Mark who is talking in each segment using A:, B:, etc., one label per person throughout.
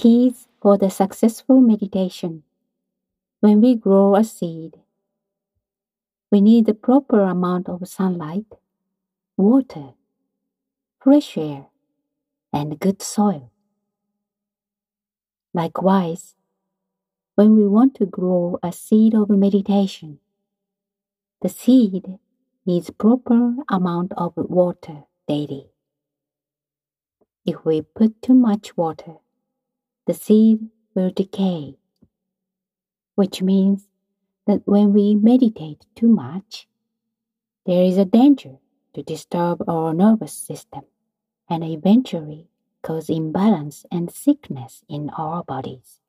A: Keys for the successful meditation. When we grow a seed, we need the proper amount of sunlight, water, fresh air, and good soil. Likewise, when we want to grow a seed of meditation, the seed needs proper amount of water daily. If we put too much water, the seed will decay, which means that when we meditate too much, there is a danger to disturb our nervous system and eventually cause imbalance and sickness in our bodies.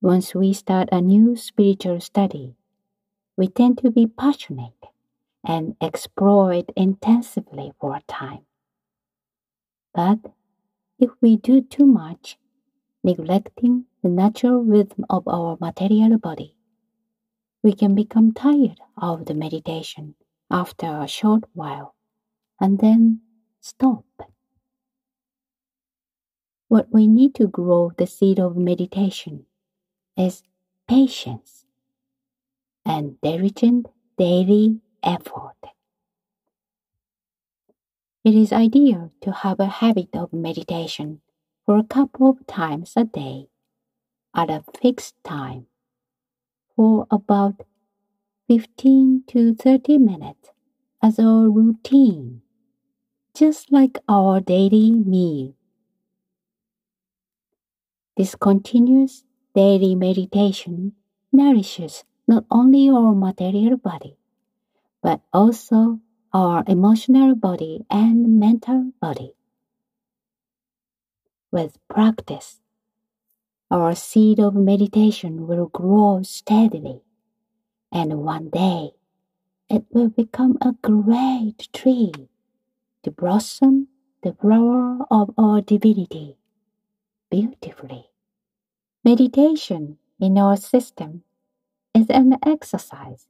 A: Once we start a new spiritual study, we tend to be passionate and explore it intensively for a time. But if we do too much, neglecting the natural rhythm of our material body, we can become tired of the meditation after a short while and then stop. What we need to grow the seed of meditation is patience and diligent daily effort. It is ideal to have a habit of meditation for a couple of times a day at a fixed time for about 15 to 30 minutes as a routine, just like our daily meal. This continuous daily meditation nourishes not only our material body, but also our emotional body and mental body. With practice, our seed of meditation will grow steadily, and one day it will become a great tree to blossom the flower of our divinity beautifully. Meditation in our system is an exercise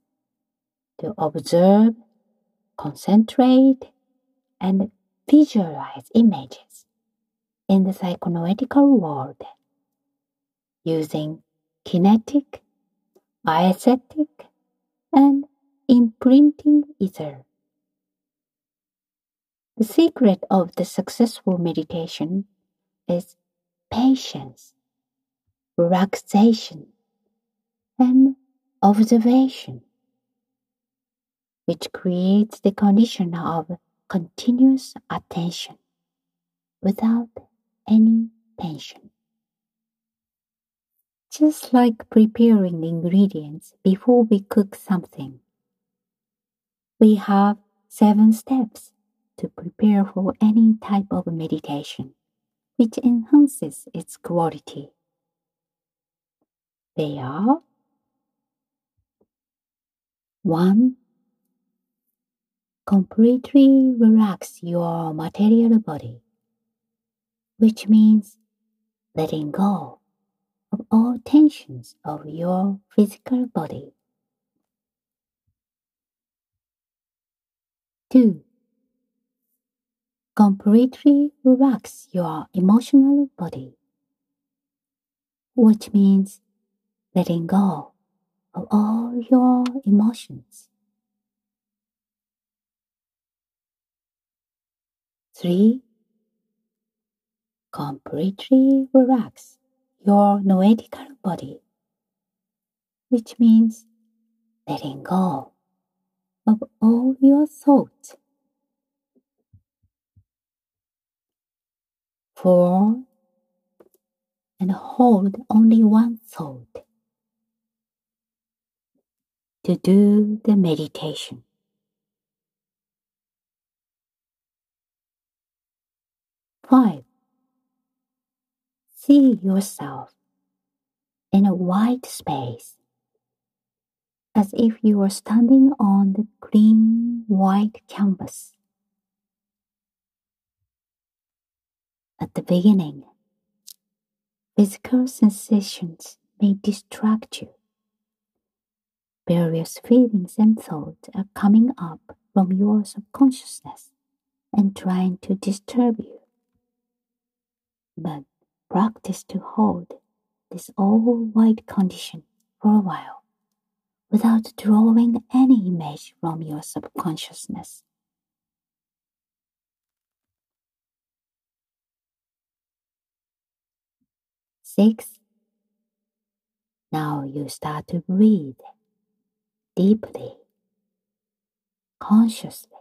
A: to observe, concentrate, and visualize images in the psychonoetical world using kinetic, aesthetic, and imprinting ether. The secret of the successful meditation is patience, relaxation, and observation, which creates the condition of continuous attention without any tension. Just like preparing the ingredients before we cook something, we have seven steps to prepare for any type of meditation, which enhances its quality. They are 1. Completely relax your material body, which means letting go of all tensions of your physical body. 2. Completely relax your emotional body, which means letting go of all your emotions. 3. Completely relax your noetical body, which means letting go of all your thoughts. 4. And hold only one thought to do the meditation. Five, see yourself in a white space as if you were standing on the clean white canvas. At the beginning, physical sensations may distract you Various feelings and thoughts are coming up from your subconsciousness and trying to disturb you. But practice to hold this all white condition for a while without drawing any image from your subconsciousness. Six. Now you start to breathe deeply, consciously,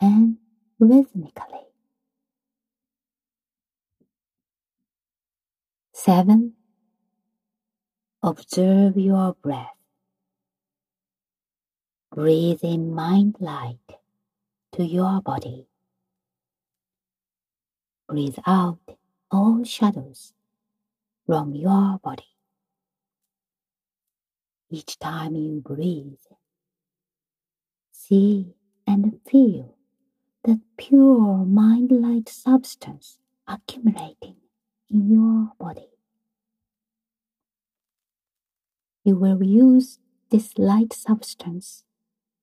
A: and rhythmically. Seven. Observe your breath. Breathe in mind light to your body. Breathe out all shadows from your body. Each time you breathe, see and feel that pure mind light substance accumulating in your body. You will use this light substance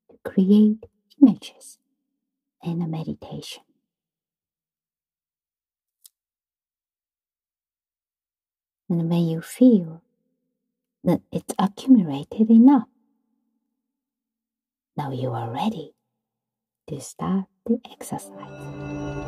A: to create images in a meditation. And when you feel that it's accumulated enough, now you are ready to start the exercise.